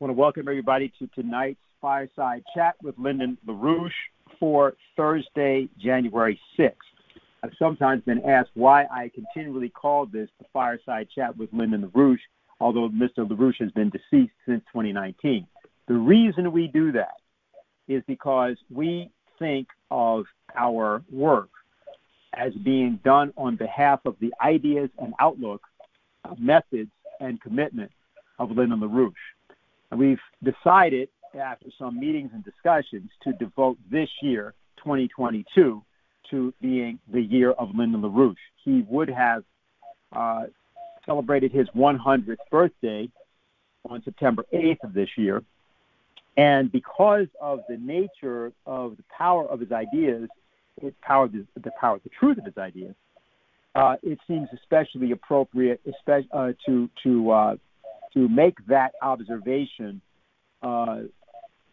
want to welcome everybody to tonight's fireside chat with Lyndon LaRouche for Thursday, January 6th. I've sometimes been asked why I continually call this the fireside chat with Lyndon LaRouche, although Mr. LaRouche has been deceased since 2019. The reason we do that is because we think of our work as being done on behalf of the ideas and outlook, methods, and commitment of Lyndon LaRouche. We've decided, after some meetings and discussions, to devote this year, 2022, to being the year of Lyndon LaRouche. He would have uh, celebrated his 100th birthday on September 8th of this year. And because of the nature of the power of his ideas, his power, the, the power, the truth of his ideas, uh, it seems especially appropriate especially, uh, to to uh, to make that observation uh,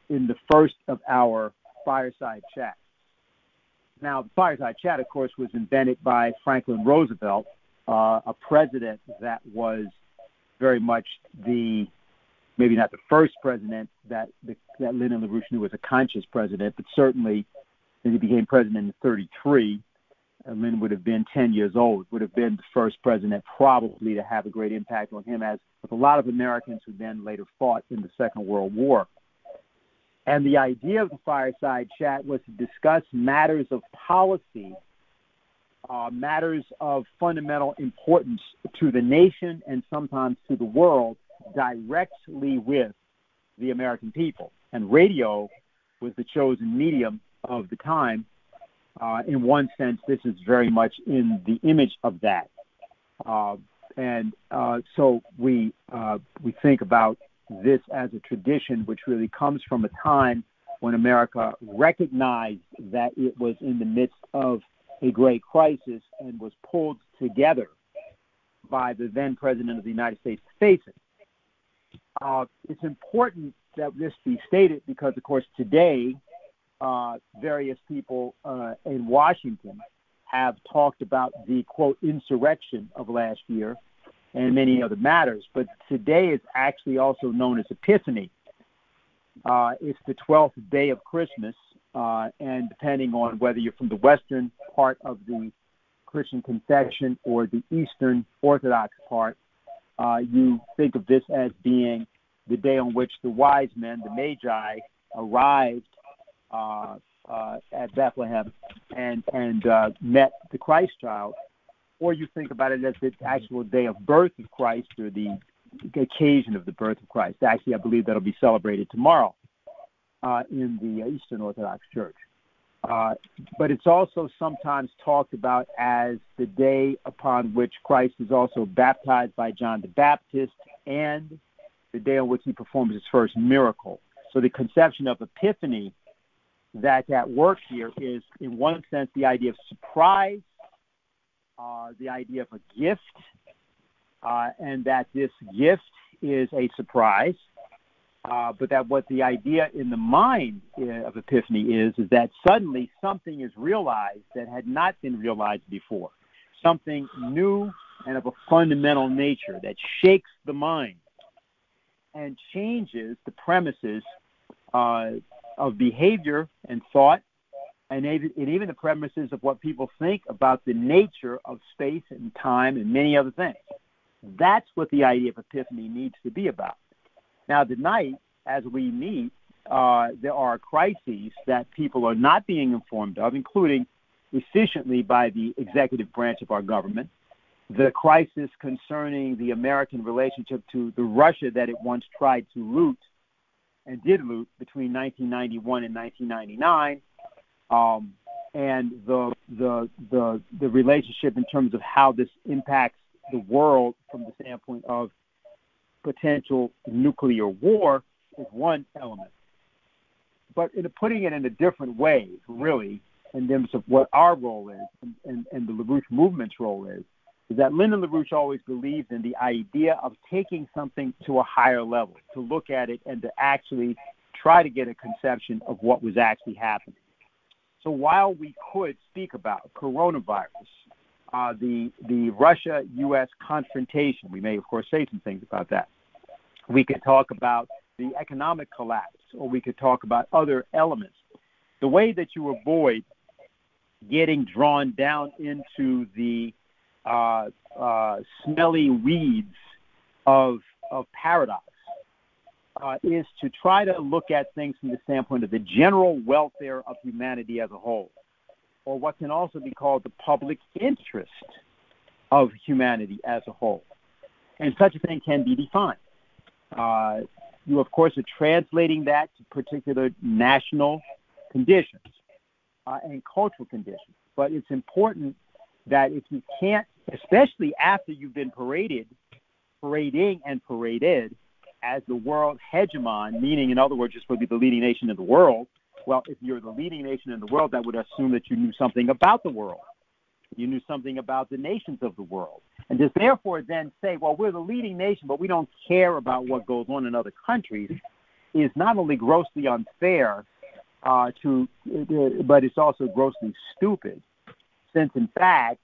in the first of our fireside chat. Now, the fireside chat, of course, was invented by Franklin Roosevelt, uh, a president that was very much the maybe not the first president that the, that Lyndon LaRouche knew was a conscious president, but certainly he became president in 33, Lyndon would have been 10 years old, would have been the first president probably to have a great impact on him, as with a lot of Americans who then later fought in the Second World War. And the idea of the fireside chat was to discuss matters of policy, uh, matters of fundamental importance to the nation and sometimes to the world directly with the American people. And radio was the chosen medium of the time uh, in one sense, this is very much in the image of that. Uh, and uh, so we uh, we think about this as a tradition, which really comes from a time when America recognized that it was in the midst of a great crisis and was pulled together by the then president of the United States to face it. Uh, it's important that this be stated because, of course, today uh, various people uh, in Washington have talked about the quote insurrection of last year and many other matters. But today is actually also known as Epiphany. Uh, it's the 12th day of Christmas, uh, and depending on whether you're from the western part of the Christian confession or the Eastern Orthodox part, uh, you think of this as being the day on which the wise men, the Magi, arrived uh, uh, at Bethlehem and and uh, met the Christ child, or you think about it as the actual day of birth of Christ or the occasion of the birth of Christ. Actually, I believe that'll be celebrated tomorrow uh, in the Eastern Orthodox Church. Uh, but it's also sometimes talked about as the day upon which Christ is also baptized by John the Baptist and the day on which he performs his first miracle. So the conception of Epiphany that's at work here is, in one sense, the idea of surprise, uh, the idea of a gift, uh, and that this gift is a surprise. Uh, but that what the idea in the mind uh, of Epiphany is, is that suddenly something is realized that had not been realized before, something new and of a fundamental nature that shakes the mind and changes the premises uh, of behavior and thought, and even, the premises of what people think about the nature of space and time and many other things. That's what the idea of epiphany needs to be about. Now, tonight, as we meet, uh, there are crises that people are not being informed of, including efficiently by the executive branch of our government. The crisis concerning the American relationship to the Russia that it once tried to loot and did loot between 1991 and 1999, um, and the, the the the relationship in terms of how this impacts the world from the standpoint of potential nuclear war is one element. But in putting it in a different way, really, in terms of what our role is and, and, and the LaRouche movement's role is, is that Lyndon LaRouche always believed in the idea of taking something to a higher level, to look at it and to actually try to get a conception of what was actually happening. So while we could speak about coronavirus, uh, the the Russia-U.S. confrontation, we may of course say some things about that. We could talk about the economic collapse, or we could talk about other elements. The way that you avoid getting drawn down into the uh, uh, smelly weeds of, of paradox uh, is to try to look at things from the standpoint of the general welfare of humanity as a whole, or what can also be called the public interest of humanity as a whole. And such a thing can be defined. Uh, you, of course, are translating that to particular national conditions uh, and cultural conditions. But it's important that if you can't, especially after you've been paraded, parading and paraded as the world hegemon, meaning, in other words, you're supposed to be the leading nation in the world. Well, if you're the leading nation in the world, that would assume that you knew something about the world. You knew something about the nations of the world. And just therefore then say, well, we're the leading nation, but we don't care about what goes on in other countries is not only grossly unfair uh, to, but it's also grossly stupid. Since in fact,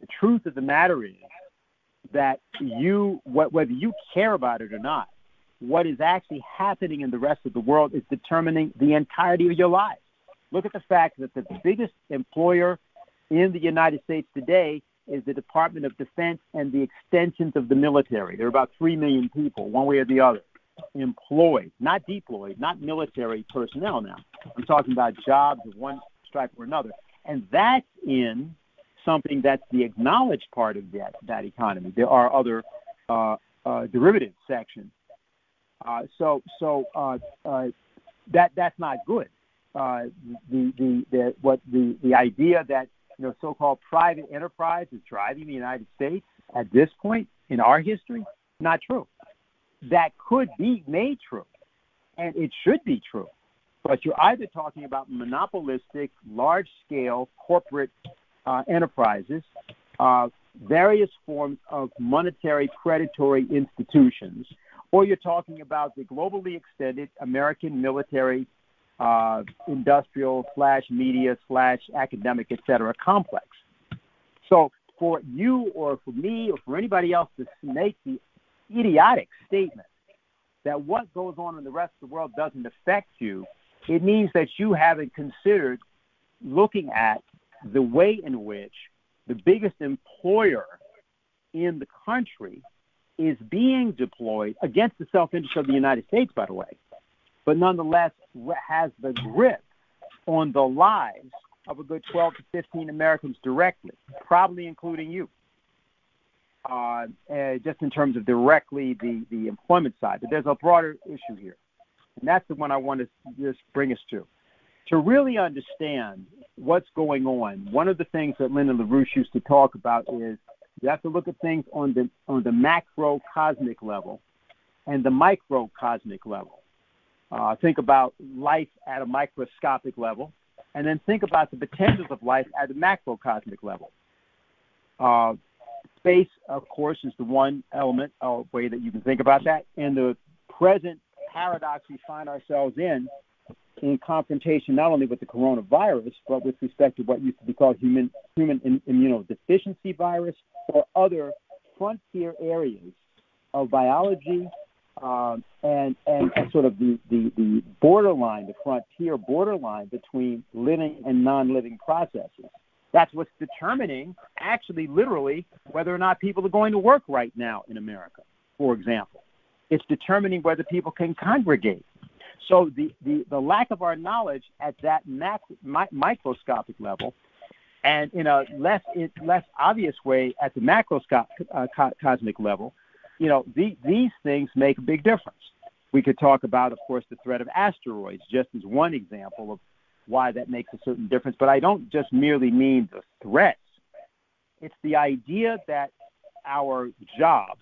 the truth of the matter is that you, whether you care about it or not, what is actually happening in the rest of the world is determining the entirety of your life. Look at the fact that the biggest employer in the United States today is the Department of Defense and the extensions of the military. There are about 3 million people, one way or the other, employed, not deployed, not military personnel now. I'm talking about jobs of one stripe or another. And that's in something that's the acknowledged part of that, that economy. There are other uh, uh, derivative sections. Uh, so so uh, uh, that that's not good. Uh, the, the, the, what the, the idea that you know, so-called private enterprise is driving the United States at this point in our history? Not true. That could be made true, and it should be true. But you're either talking about monopolistic, large-scale corporate uh, enterprises, uh, various forms of monetary predatory institutions, or you're talking about the globally extended American military uh, industrial slash media slash academic, et cetera, complex. So for you or for me or for anybody else to make the idiotic statement that what goes on in the rest of the world doesn't affect you, it means that you haven't considered looking at the way in which the biggest employer in the country is being deployed against the self interest of the United States, by the way, but nonetheless has the grip on the lives of a good 12 to 15 Americans directly, probably including you, uh, uh, just in terms of directly the, the employment side. But there's a broader issue here, and that's the one I want to just bring us to. To really understand what's going on, one of the things that Lyndon LaRouche used to talk about is you have to look at things on the on the macrocosmic level and the microcosmic level. Uh, think about life at a microscopic level, and then think about the potentials of life at a macrocosmic level. Uh, space, of course, is the one element or way that you can think about that. In the present paradox we find ourselves in, in confrontation not only with the coronavirus, but with respect to what used to be called human human immunodeficiency virus or other frontier areas of biology um, and, and, and sort of the, the, the borderline, the frontier borderline between living and non-living processes. That's what's determining, actually, literally, whether or not people are going to work right now in America, for example. It's determining whether people can congregate. So the, the, the lack of our knowledge at that macro, mi- microscopic level and in a less, less obvious way at the macroscopic uh, co- cosmic level you know, the, these things make a big difference. We could talk about, of course, the threat of asteroids just as one example of why that makes a certain difference. But I don't just merely mean the threats. It's the idea that our job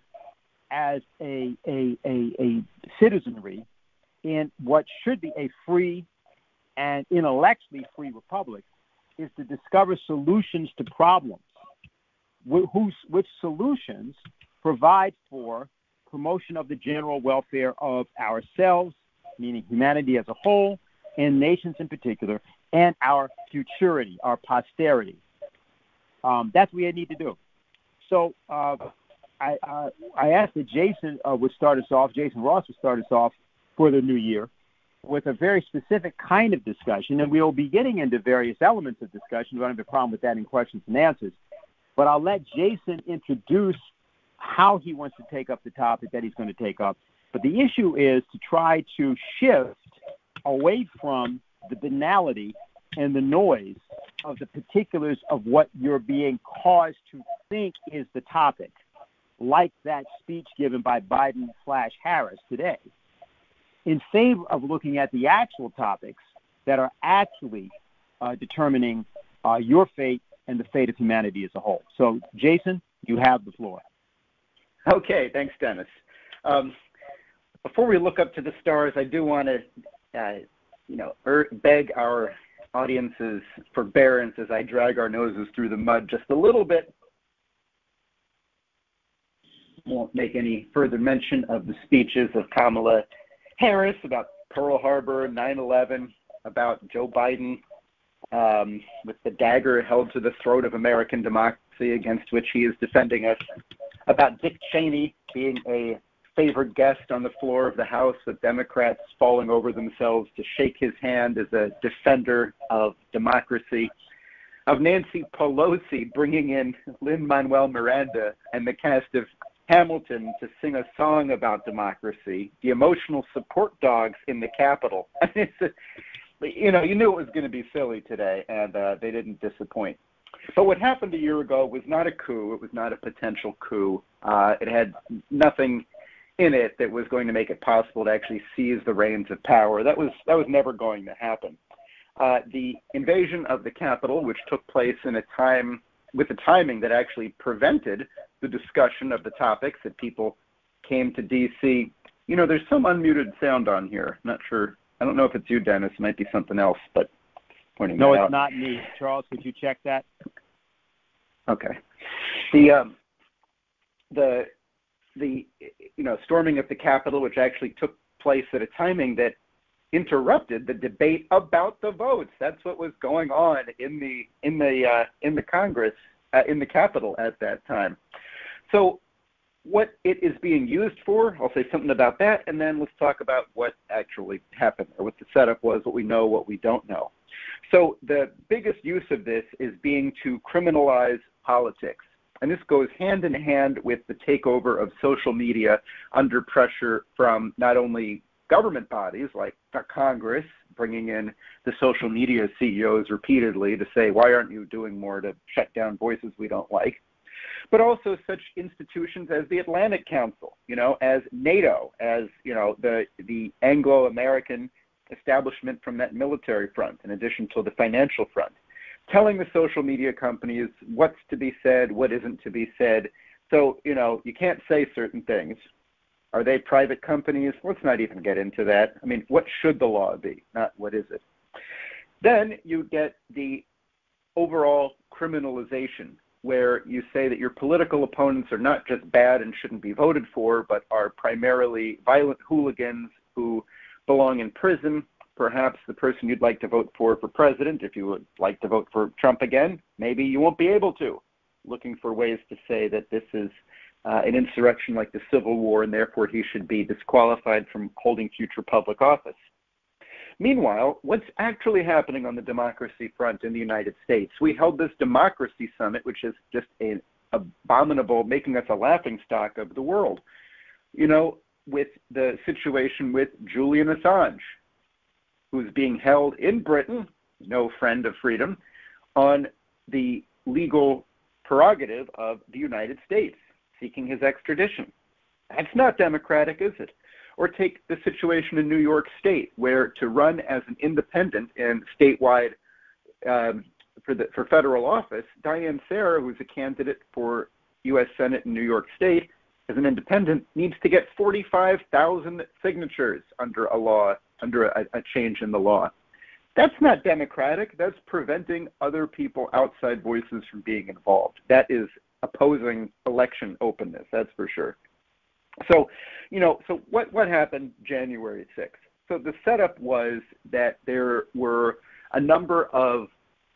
as a, a, a, a citizenry in what should be a free and intellectually free republic is to discover solutions to problems. Wh- which solutions provide for promotion of the general welfare of ourselves, meaning humanity as a whole, and nations in particular, and our futurity, our posterity. Um, that's what we need to do. So uh, I, uh, I asked that Jason uh, would start us off, Jason Ross would start us off for the new year with a very specific kind of discussion, and we'll be getting into various elements of discussion. We don't have a problem with that in questions and answers. But I'll let Jason introduce how he wants to take up the topic that he's going to take up. But the issue is to try to shift away from the banality and the noise of the particulars of what you're being caused to think is the topic, like that speech given by Biden slash Harris today, in favor of looking at the actual topics that are actually uh, determining uh, your fate and the fate of humanity as a whole. So, Jason, you have the floor. Okay, thanks, Dennis. Um, before we look up to the stars, I do want to, uh, you know, er- beg our audience's forbearance as I drag our noses through the mud just a little bit. Won't make any further mention of the speeches of Kamala Harris about Pearl Harbor, 9 11, about Joe Biden um, with the dagger held to the throat of American democracy against which he is defending us, about Dick Cheney being a favored guest on the floor of the House with Democrats falling over themselves to shake his hand as a defender of democracy, of Nancy Pelosi bringing in Lin Manuel Miranda and the cast of Hamilton to sing a song about democracy, the emotional support dogs in the Capitol. you know, you knew it was going to be silly today, and uh, they didn't disappoint. But what happened a year ago was not a coup. It was not a potential coup. Uh, it had nothing in it that was going to make it possible to actually seize the reins of power. That was that was never going to happen. Uh, the invasion of the Capitol, which took place in a time with a timing that actually prevented the discussion of the topics that people came to D.C. You know, there's some unmuted sound on here. I'm not sure. I don't know if it's you, Dennis. It might be something else, but pointing out. no, it's out. not me. Charles, could you check that? Okay. The um, the the you know storming of the Capitol, which actually took place at a timing that interrupted the debate about the votes. That's what was going on in the in the uh, in the Congress uh, in the Capitol at that time. So, what it is being used for, I'll say something about that, and then let's talk about what actually happened, or what the setup was, what we know, what we don't know. So, the biggest use of this is being to criminalize politics. And this goes hand in hand with the takeover of social media under pressure from not only government bodies like Congress, bringing in the social media CEOs repeatedly to say, why aren't you doing more to shut down voices we don't like? But also such institutions as the Atlantic Council, you know, as NATO, as you know, the the Anglo-American establishment from that military front, in addition to the financial front telling the social media companies what's to be said, what isn't to be said. So, you know, you can't say certain things. Are they private companies? Let's not even get into that. I mean, what should the law be, not what is it? Then you get the overall criminalization, where you say that your political opponents are not just bad and shouldn't be voted for, but are primarily violent hooligans who belong in prison perhaps the person you'd like to vote for for president, if you would like to vote for Trump again, maybe you won't be able to. Looking for ways to say that this is uh, an insurrection like the Civil War and therefore he should be disqualified from holding future public office. Meanwhile, what's actually happening on the democracy front in the United States? We held this democracy summit, which is just an abominable, making us a laughing stock of the world. You know, with the situation with Julian Assange, who's being held in Britain, no friend of freedom, on the legal prerogative of the United States, seeking his extradition. That's not democratic, is it? Or take the situation in New York State, where to run as an independent and statewide um, for, the, for federal office, Diane Sare, who's a candidate for U.S. Senate in New York State, as an independent, needs to get 45,000 signatures under a law under a, a change in the law. That's not democratic. That's preventing other people outside voices from being involved. That is opposing election openness, that's for sure. So, you know, so what, what happened January 6th? So the setup was that there were a number of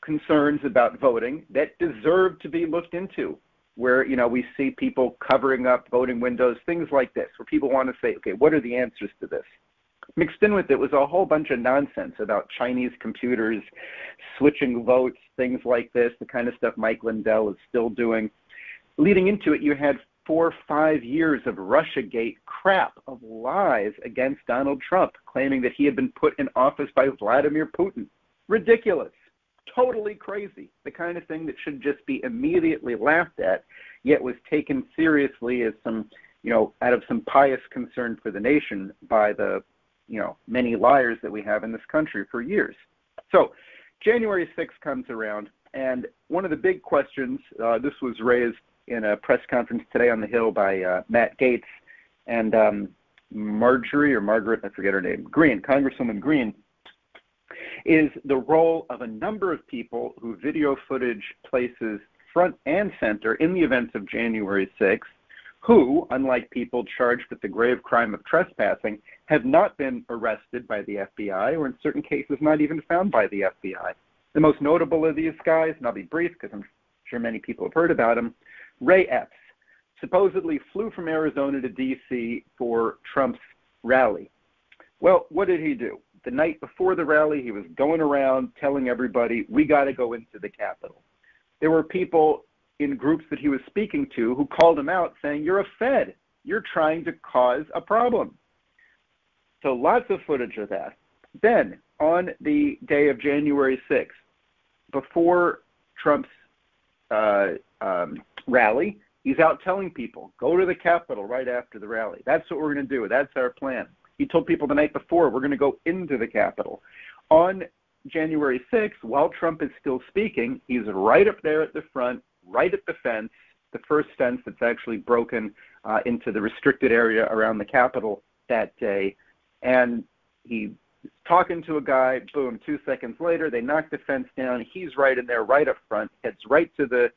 concerns about voting that deserved to be looked into where you know we see people covering up voting windows things like this where people want to say okay what are the answers to this Mixed in with it was a whole bunch of nonsense about Chinese computers, switching votes, things like this, the kind of stuff Mike Lindell is still doing. Leading into it, you had four, five years of Russiagate crap, of lies against Donald Trump, claiming that he had been put in office by Vladimir Putin. Ridiculous. Totally crazy. The kind of thing that should just be immediately laughed at, yet was taken seriously as some, you know, out of some pious concern for the nation by the you know many liars that we have in this country for years. So January 6th comes around, and one of the big questions uh, this was raised in a press conference today on the Hill by uh, Matt Gaetz and um, Marjorie or Margaret, I forget her name, Greene, Congresswoman Greene, is the role of a number of people who video footage places front and center in the events of January 6th who, unlike people charged with the grave crime of trespassing, have not been arrested by the FBI or in certain cases not even found by the FBI. The most notable of these guys, and I'll be brief because I'm sure many people have heard about him, Ray Epps, supposedly flew from Arizona to D.C. for Trump's rally. Well, what did he do? The night before the rally, he was going around telling everybody, we got to go into the Capitol. There were people in groups that he was speaking to who called him out saying, You're a Fed. You're trying to cause a problem. So lots of footage of that. Then, on the day of January 6th, before Trump's uh, um, rally, he's out telling people, go to the Capitol right after the rally. That's what we're going to do. That's our plan. He told people the night before, we're going to go into the Capitol. On January 6th, while Trump is still speaking, he's right up there at the front right at the fence, the first fence that's actually broken uh, into the restricted area around the Capitol that day. And he's talking to a guy, boom, two seconds later, they knock the fence down. He's right in there, right up front, heads right to the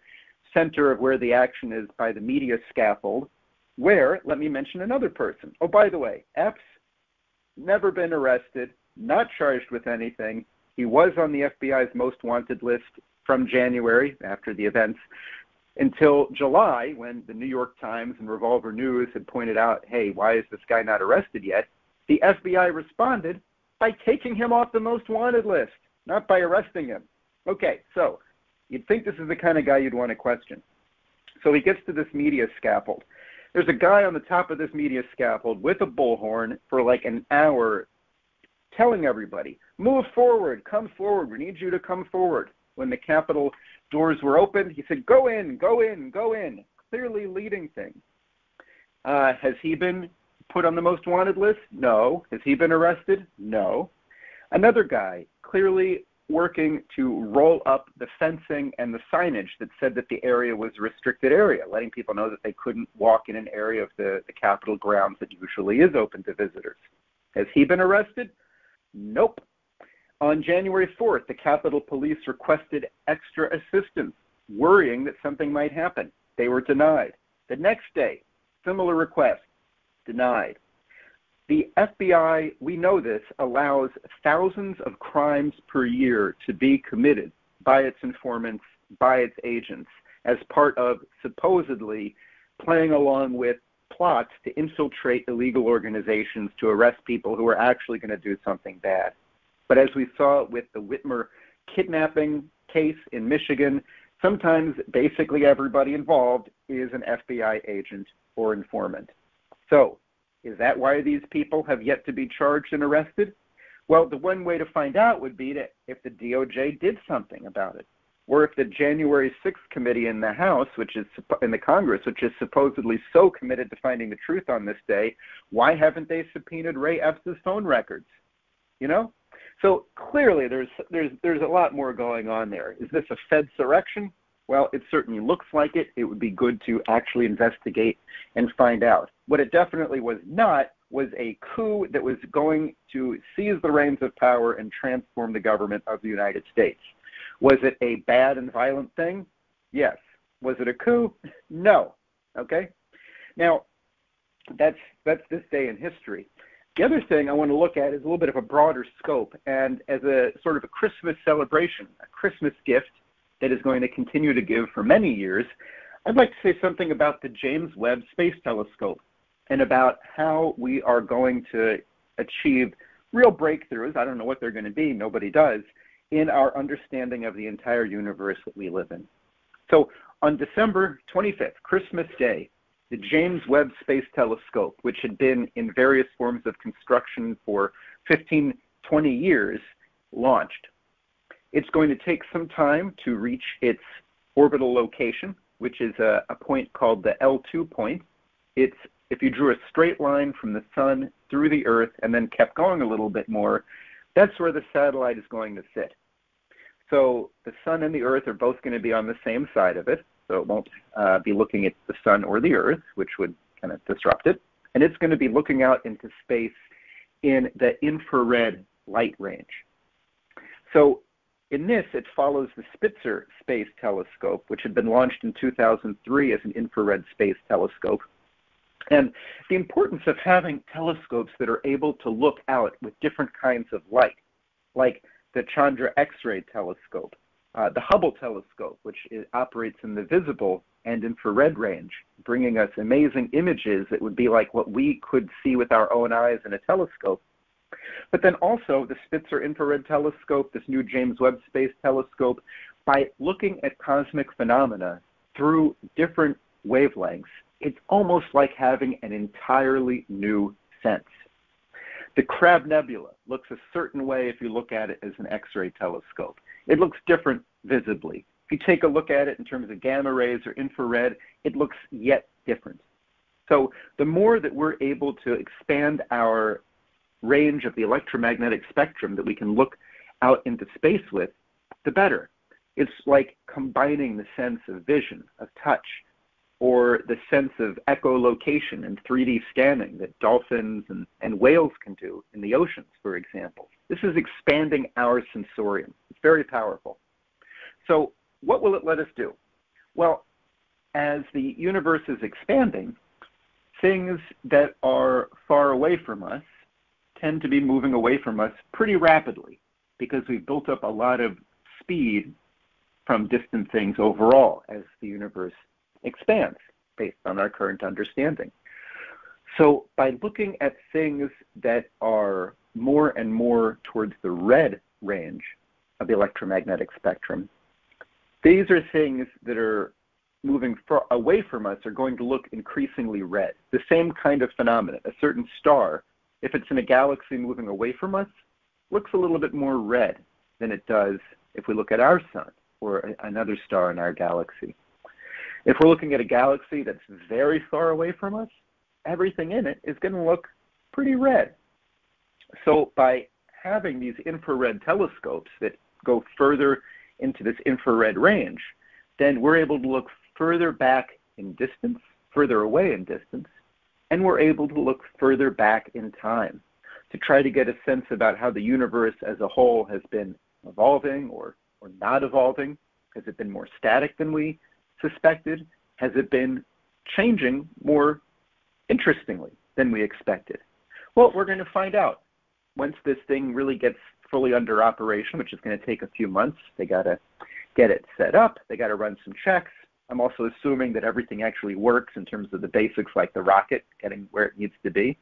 center of where the action is by the media scaffold, where, let me mention another person. Oh, by the way, Epps, never been arrested, not charged with anything. He was on the FBI's most wanted list from January after the events until July when the New York Times and Revolver News had pointed out, hey, why is this guy not arrested yet? The FBI responded by taking him off the most wanted list, not by arresting him. Okay, so you'd think this is the kind of guy you'd want to question. So he gets to this media scaffold. There's a guy on the top of this media scaffold with a bullhorn for like an hour telling everybody, move forward, come forward, we need you to come forward when the Capitol doors were opened. He said, Go in, go in, go in, clearly leading things. Uh, has he been put on the most wanted list? No. Has he been arrested? No. Another guy, clearly working to roll up the fencing and the signage that said that the area was a restricted area, letting people know that they couldn't walk in an area of the, the Capitol grounds that usually is open to visitors. Has he been arrested? Nope. On January 4th, the Capitol Police requested extra assistance, worrying that something might happen. They were denied. The next day, similar request, denied. The FBI, we know this, allows thousands of crimes per year to be committed by its informants, by its agents, as part of supposedly playing along with plots to infiltrate illegal organizations to arrest people who are actually going to do something bad. But as we saw with the Whitmer kidnapping case in Michigan, sometimes basically everybody involved is an FBI agent or informant. So, is that why these people have yet to be charged and arrested? Well, the one way to find out would be to, if the DOJ did something about it, or if the January 6th committee in the House, which is in the Congress, which is supposedly so committed to finding the truth on this day, why haven't they subpoenaed Ray Epps' phone records? You know, so clearly, there's there's there's a lot more going on there. Is this a Fed surrection? Well, it certainly looks like it. It would be good to actually investigate and find out. What it definitely was not was a coup that was going to seize the reins of power and transform the government of the United States. Was it a bad and violent thing? Yes. Was it a coup? No. Okay? Now, that's that's this day in history. The other thing I want to look at is a little bit of a broader scope, and as a sort of a Christmas celebration, a Christmas gift that is going to continue to give for many years, I'd like to say something about the James Webb Space Telescope and about how we are going to achieve real breakthroughs. I don't know what they're going to be, nobody does, in our understanding of the entire universe that we live in. So on December 25th, Christmas Day, the James Webb Space Telescope, which had been in various forms of construction for 15, 20 years, launched. It's going to take some time to reach its orbital location, which is a, a point called the L2 point. It's if you drew a straight line from the sun through the Earth and then kept going a little bit more, that's where the satellite is going to sit. So the sun and the Earth are both going to be on the same side of it, so it won't uh, be looking at the sun or the Earth, which would kind of disrupt it. And it's going to be looking out into space in the infrared light range. So in this, it follows the Spitzer Space Telescope, which had been launched in 2003 as an infrared space telescope. And the importance of having telescopes that are able to look out with different kinds of light, like the Chandra X-ray telescope, uh, the Hubble telescope, which is, operates in the visible and infrared range, bringing us amazing images that would be like what we could see with our own eyes in a telescope. But then also the Spitzer Infrared Telescope, this new James Webb Space Telescope, by looking at cosmic phenomena through different wavelengths, it's almost like having an entirely new sense. The Crab Nebula looks a certain way if you look at it as an X ray telescope. It looks different visibly. If you take a look at it in terms of gamma rays or infrared, it looks yet different. So the more that we're able to expand our range of the electromagnetic spectrum that we can look out into space with, the better. It's like combining the sense of vision, of touch, or the sense of echolocation and 3D scanning that dolphins and, and whales can do in the oceans, for example. This is expanding our sensorium. It's very powerful. So, what will it let us do? Well, as the universe is expanding, things that are far away from us tend to be moving away from us pretty rapidly because we've built up a lot of speed from distant things overall as the universe expands based on our current understanding. So, by looking at things that are more and more towards the red range of the electromagnetic spectrum, these are things that are moving far away from us are going to look increasingly red. The same kind of phenomenon. A certain star, if it's in a galaxy moving away from us, looks a little bit more red than it does if we look at our sun or another star in our galaxy. If we're looking at a galaxy that's very far away from us, everything in it is going to look pretty red. So by having these infrared telescopes that go further into this infrared range, then we're able to look further back in distance, further away in distance, and we're able to look further back in time to try to get a sense about how the universe as a whole has been evolving or, or not evolving. Has it been more static than we suspected? Has it been changing more interestingly than we expected? Well, we're going to find out once this thing really gets fully under operation, which is going to take a few months. They got to get it set up, they got to run some checks. I'm also assuming that everything actually works in terms of the basics, like the rocket getting where it needs to be.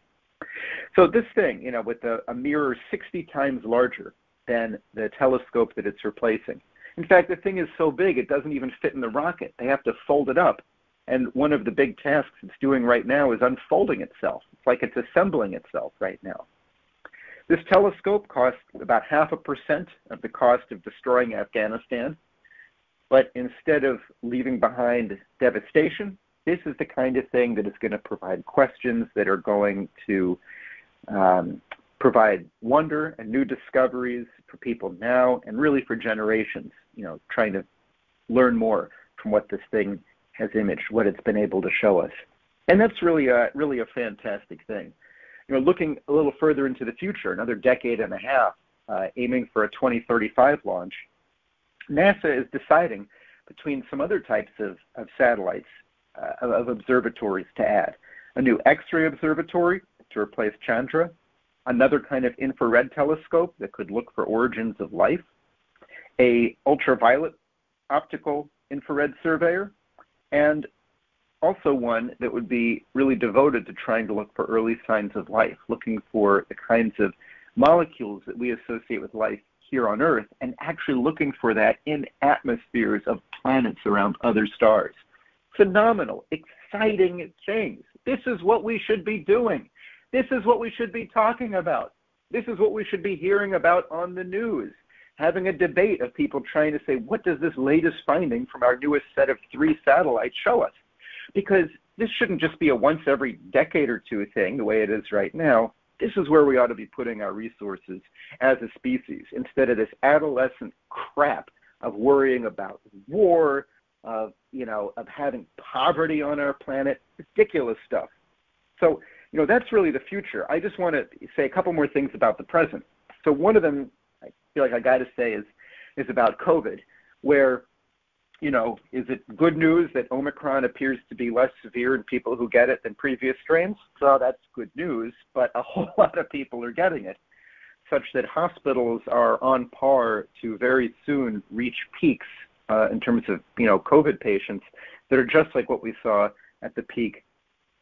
So this thing, you know, with a, a mirror 60 times larger than the telescope that it's replacing, in fact, the thing is so big it doesn't even fit in the rocket. They have to fold it up. And one of the big tasks it's doing right now is unfolding itself. It's like it's assembling itself right now. This telescope costs about half a percent of the cost of destroying Afghanistan. But instead of leaving behind devastation, this is the kind of thing that is going to provide questions that are going to um, provide wonder and new discoveries for people now and really for generations, you know, trying to learn more from what this thing has imaged, what it's been able to show us. And that's really a really a fantastic thing. You know, looking a little further into the future, another decade and a half, uh, aiming for a 2035 launch, NASA is deciding between some other types of, of satellites, uh, of observatories to add. A new X-ray observatory to replace Chandra, another kind of infrared telescope that could look for origins of life, a ultraviolet optical infrared surveyor, and also one that would be really devoted to trying to look for early signs of life, looking for the kinds of molecules that we associate with life here on Earth, and actually looking for that in atmospheres of planets around other stars. Phenomenal, exciting things. This is what we should be doing. This is what we should be talking about. This is what we should be hearing about on the news. Having a debate of people trying to say, what does this latest finding from our newest set of three satellites show us? Because this shouldn't just be a once every decade or two thing, the way it is right now. This is where we ought to be putting our resources as a species instead of this adolescent crap of worrying about war, of you know, of having poverty on our planet, ridiculous stuff. So, you know, that's really the future. I just want to say a couple more things about the present. So one of them I feel like I got to say is is about COVID, where you know, is it good news that Omicron appears to be less severe in people who get it than previous strains? So that's good news, but a whole lot of people are getting it, such that hospitals are on par to very soon reach peaks uh, in terms of, you know, COVID patients that are just like what we saw at the peak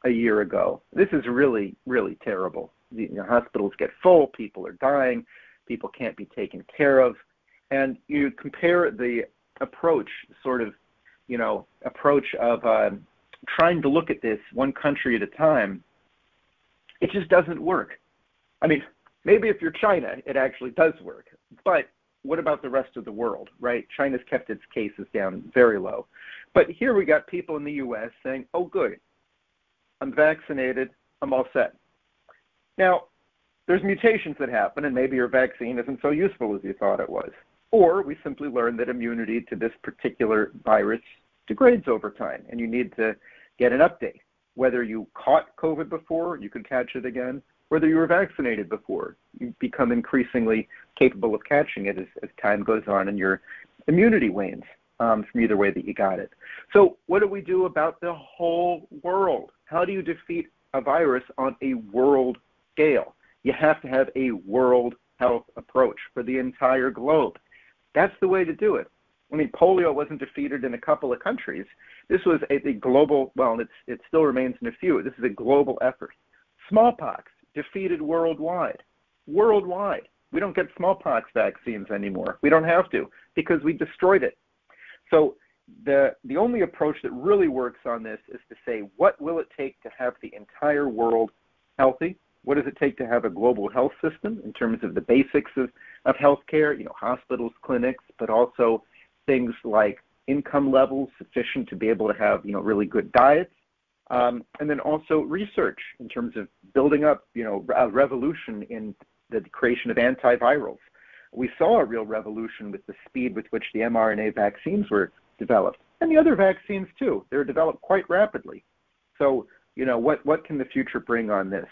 a year ago. This is really, really terrible. The you know, hospitals get full, people are dying, people can't be taken care of. And you compare the approach, sort of, you know, approach of uh, trying to look at this one country at a time, it just doesn't work. I mean, maybe if you're China, it actually does work. But what about the rest of the world, right? China's kept its cases down very low. But here we got people in the US saying, oh, good, I'm vaccinated, I'm all set. Now, there's mutations that happen, and maybe your vaccine isn't so useful as you thought it was. Or we simply learn that immunity to this particular virus degrades over time, and you need to get an update. Whether you caught COVID before, you could catch it again. Whether you were vaccinated before, you become increasingly capable of catching it as, as time goes on and your immunity wanes um, from either way that you got it. So, what do we do about the whole world? How do you defeat a virus on a world scale? You have to have a world health approach for the entire globe. That's the way to do it. I mean, polio wasn't defeated in a couple of countries. This was a, a global, well, it's, it still remains in a few. This is a global effort. Smallpox defeated worldwide. Worldwide. We don't get smallpox vaccines anymore. We don't have to because we destroyed it. So the the only approach that really works on this is to say what will it take to have the entire world healthy what does it take to have a global health system in terms of the basics of, of healthcare, you know, hospitals, clinics, but also things like income levels sufficient to be able to have, you know, really good diets. Um, and then also research in terms of building up, you know, a revolution in the creation of antivirals. We saw a real revolution with the speed with which the mRNA vaccines were developed, and the other vaccines too. They're developed quite rapidly. So, you know, what what can the future bring on this?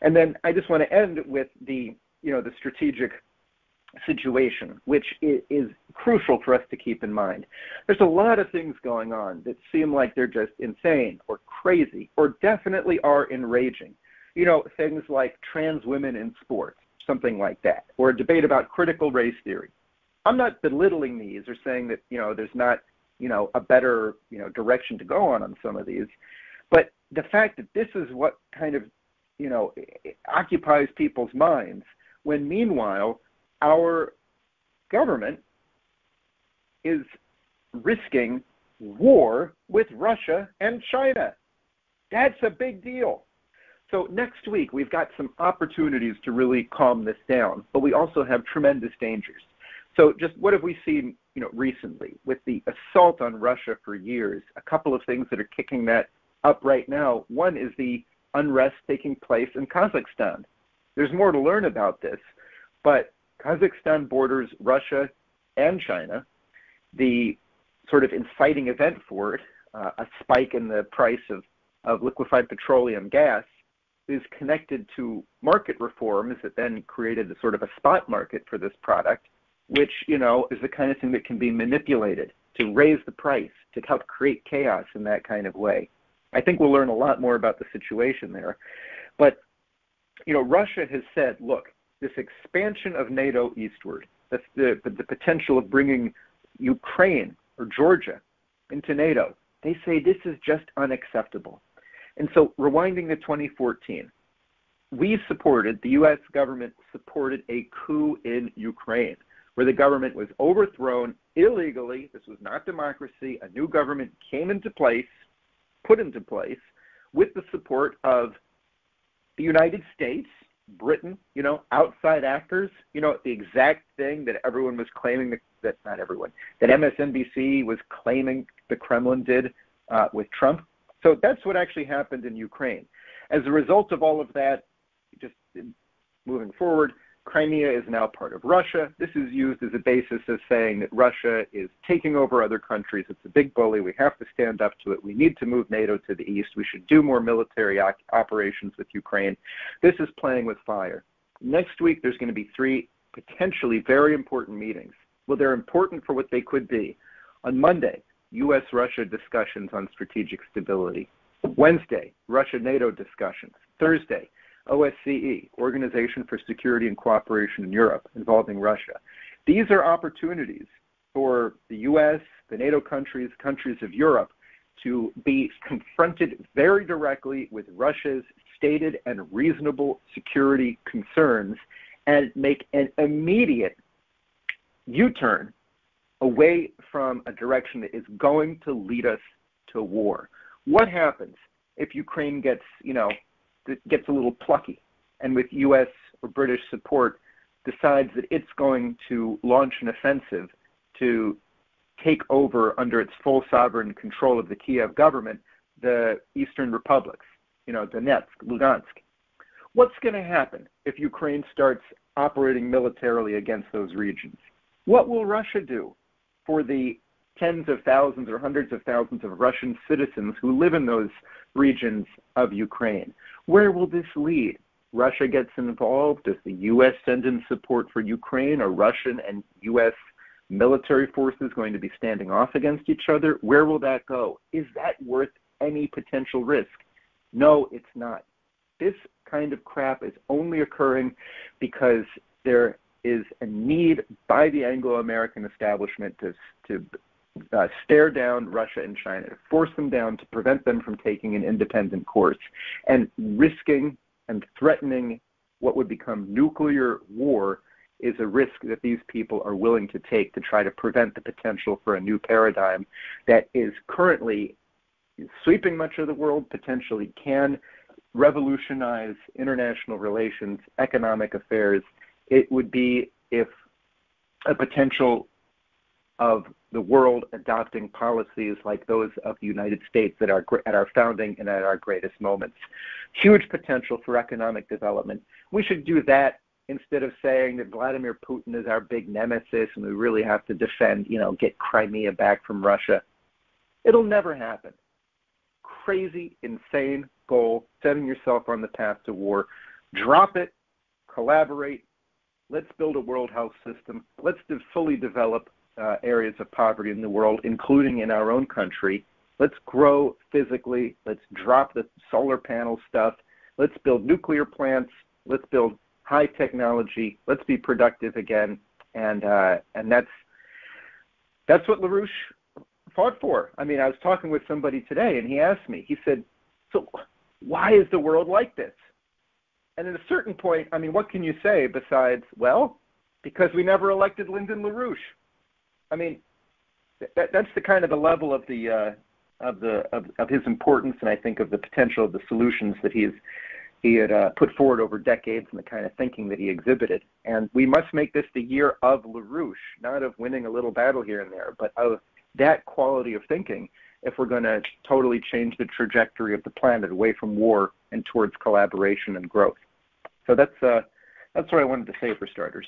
And then I just want to end with the, you know, the strategic situation, which is crucial for us to keep in mind. There's a lot of things going on that seem like they're just insane or crazy or definitely are enraging. You know, things like trans women in sports, something like that, or a debate about critical race theory. I'm not belittling these or saying that, you know, there's not, you know, a better, you know, direction to go on on some of these. But the fact that this is what kind of you know, occupies people's minds, when meanwhile our government is risking war with Russia and China. That's a big deal. So next week we've got some opportunities to really calm this down, but we also have tremendous dangers. So just what have we seen, you know, recently with the assault on Russia for years? A couple of things that are kicking that up right now. One is the unrest taking place in Kazakhstan. There's more to learn about this, but Kazakhstan borders Russia and China. The sort of inciting event for it, uh, a spike in the price of, of liquefied petroleum gas, is connected to market reforms that then created a sort of a spot market for this product, which you know is the kind of thing that can be manipulated to raise the price to help create chaos in that kind of way. I think we'll learn a lot more about the situation there. But you know, Russia has said, look, this expansion of NATO eastward, the, the potential of bringing Ukraine or Georgia into NATO, They say this is just unacceptable. And so, rewinding to 2014, we supported, the US government supported a coup in Ukraine where the government was overthrown illegally. This was not democracy. A new government came into place, put into place, with the support of the United States, Britain, you know, outside actors, you know, the exact thing that everyone was claiming that, that not everyone, that MSNBC was claiming the Kremlin did uh, with Trump. So that's what actually happened in Ukraine. As a result of all of that, just moving forward, Crimea is now part of Russia. This is used as a basis of saying that Russia is taking over other countries. It's a big bully. We have to stand up to it. We need to move NATO to the east. We should do more military operations with Ukraine. This is playing with fire. Next week, there's going to be three potentially very important meetings. Well, they're important for what they could be. On Monday, U.S. Russia discussions on strategic stability. Wednesday, Russia NATO discussions. Thursday, OSCE, Organization for Security and Cooperation in Europe, involving Russia. These are opportunities for the US, the NATO countries, countries of Europe to be confronted very directly with Russia's stated and reasonable security concerns and make an immediate U turn away from a direction that is going to lead us to war. What happens if Ukraine gets, you know, gets a little plucky and with US or British support decides that it's going to launch an offensive to take over under its full sovereign control of the Kiev government the eastern republics, you know, Donetsk, Lugansk. What's going to happen if Ukraine starts operating militarily against those regions? What will Russia do for the tens of thousands or hundreds of thousands of Russian citizens who live in those regions of Ukraine? Where will this lead? Russia gets involved? Does the U.S. send in support for Ukraine? Are Russian and U.S. military forces going to be standing off against each other? Where will that go? Is that worth any potential risk? No, it's not. This kind of crap is only occurring because there is a need by the Anglo American establishment to, to uh, stare down Russia and China, force them down to prevent them from taking an independent course, and risking and threatening what would become nuclear war is a risk that these people are willing to take to try to prevent the potential for a new paradigm that is currently sweeping much of the world, potentially can revolutionize international relations, economic affairs. It would be if a potential of the world adopting policies like those of the United States at our, at our founding and at our greatest moments. Huge potential for economic development. We should do that instead of saying that Vladimir Putin is our big nemesis and we really have to defend, you know, get Crimea back from Russia. It'll never happen. Crazy, insane goal, setting yourself on the path to war. Drop it, collaborate, let's build a world health system, let's fully develop uh, areas of poverty in the world, including in our own country. Let's grow physically. Let's drop the solar panel stuff. Let's build nuclear plants. Let's build high technology. Let's be productive again. And uh, and that's that's what LaRouche fought for. I mean, I was talking with somebody today, and he asked me. He said, "So, why is the world like this?" And at a certain point, I mean, what can you say besides, well, because we never elected Lyndon LaRouche? I mean, that, that's the kind of the level of the uh, of the of, of his importance, and I think of the potential of the solutions that he has he had uh, put forward over decades, and the kind of thinking that he exhibited. And we must make this the year of LaRouche, not of winning a little battle here and there, but of that quality of thinking. If we're going to totally change the trajectory of the planet away from war and towards collaboration and growth, so that's uh, that's what I wanted to say for starters.